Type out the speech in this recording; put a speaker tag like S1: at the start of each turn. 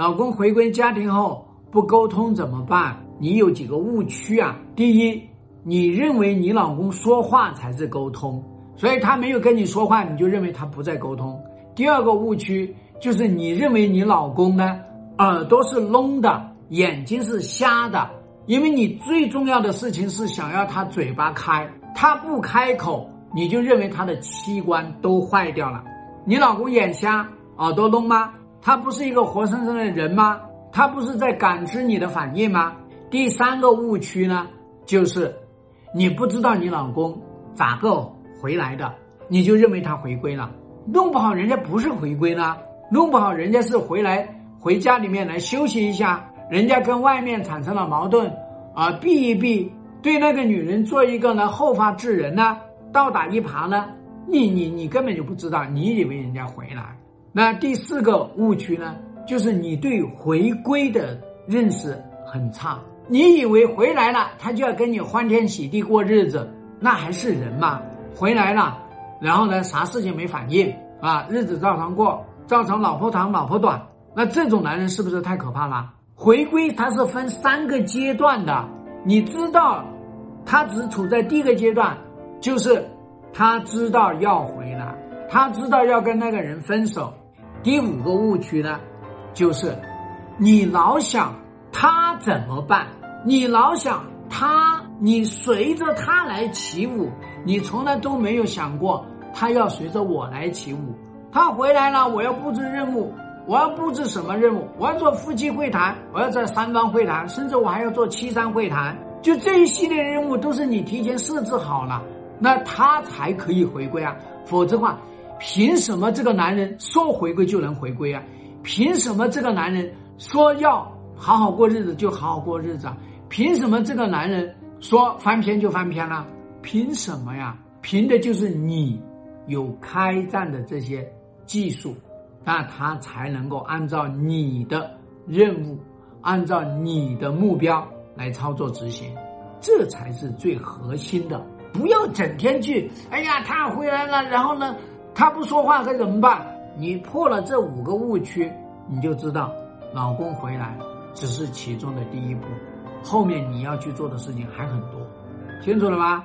S1: 老公回归家庭后不沟通怎么办？你有几个误区啊？第一，你认为你老公说话才是沟通，所以他没有跟你说话，你就认为他不在沟通。第二个误区就是你认为你老公呢耳朵是聋的，眼睛是瞎的，因为你最重要的事情是想要他嘴巴开，他不开口，你就认为他的器官都坏掉了。你老公眼瞎、耳朵聋吗？他不是一个活生生的人吗？他不是在感知你的反应吗？第三个误区呢，就是你不知道你老公咋个回来的，你就认为他回归了，弄不好人家不是回归呢，弄不好人家是回来回家里面来休息一下，人家跟外面产生了矛盾啊，避一避，对那个女人做一个呢后发制人呢，倒打一耙呢，你你你根本就不知道，你以为人家回来。那第四个误区呢，就是你对回归的认识很差。你以为回来了，他就要跟你欢天喜地过日子，那还是人吗？回来了，然后呢，啥事情没反应啊？日子照常过，照常老婆长老婆短，那这种男人是不是太可怕了？回归他是分三个阶段的，你知道，他只处在第一个阶段，就是他知道要回来，他知道要跟那个人分手。第五个误区呢，就是你老想他怎么办？你老想他，你随着他来起舞，你从来都没有想过他要随着我来起舞。他回来了，我要布置任务，我要布置什么任务？我要做夫妻会谈，我要在三方会谈，甚至我还要做七三会谈。就这一系列任务都是你提前设置好了，那他才可以回归啊。否则的话，凭什么这个男人说回归就能回归啊？凭什么这个男人说要好好过日子就好好过日子啊？凭什么这个男人说翻篇就翻篇了？凭什么呀？凭的就是你有开战的这些技术，那他才能够按照你的任务，按照你的目标来操作执行，这才是最核心的。不要整天去，哎呀，他回来了，然后呢，他不说话该怎么办？你破了这五个误区，你就知道，老公回来只是其中的第一步。后面你要去做的事情还很多，清楚了吗？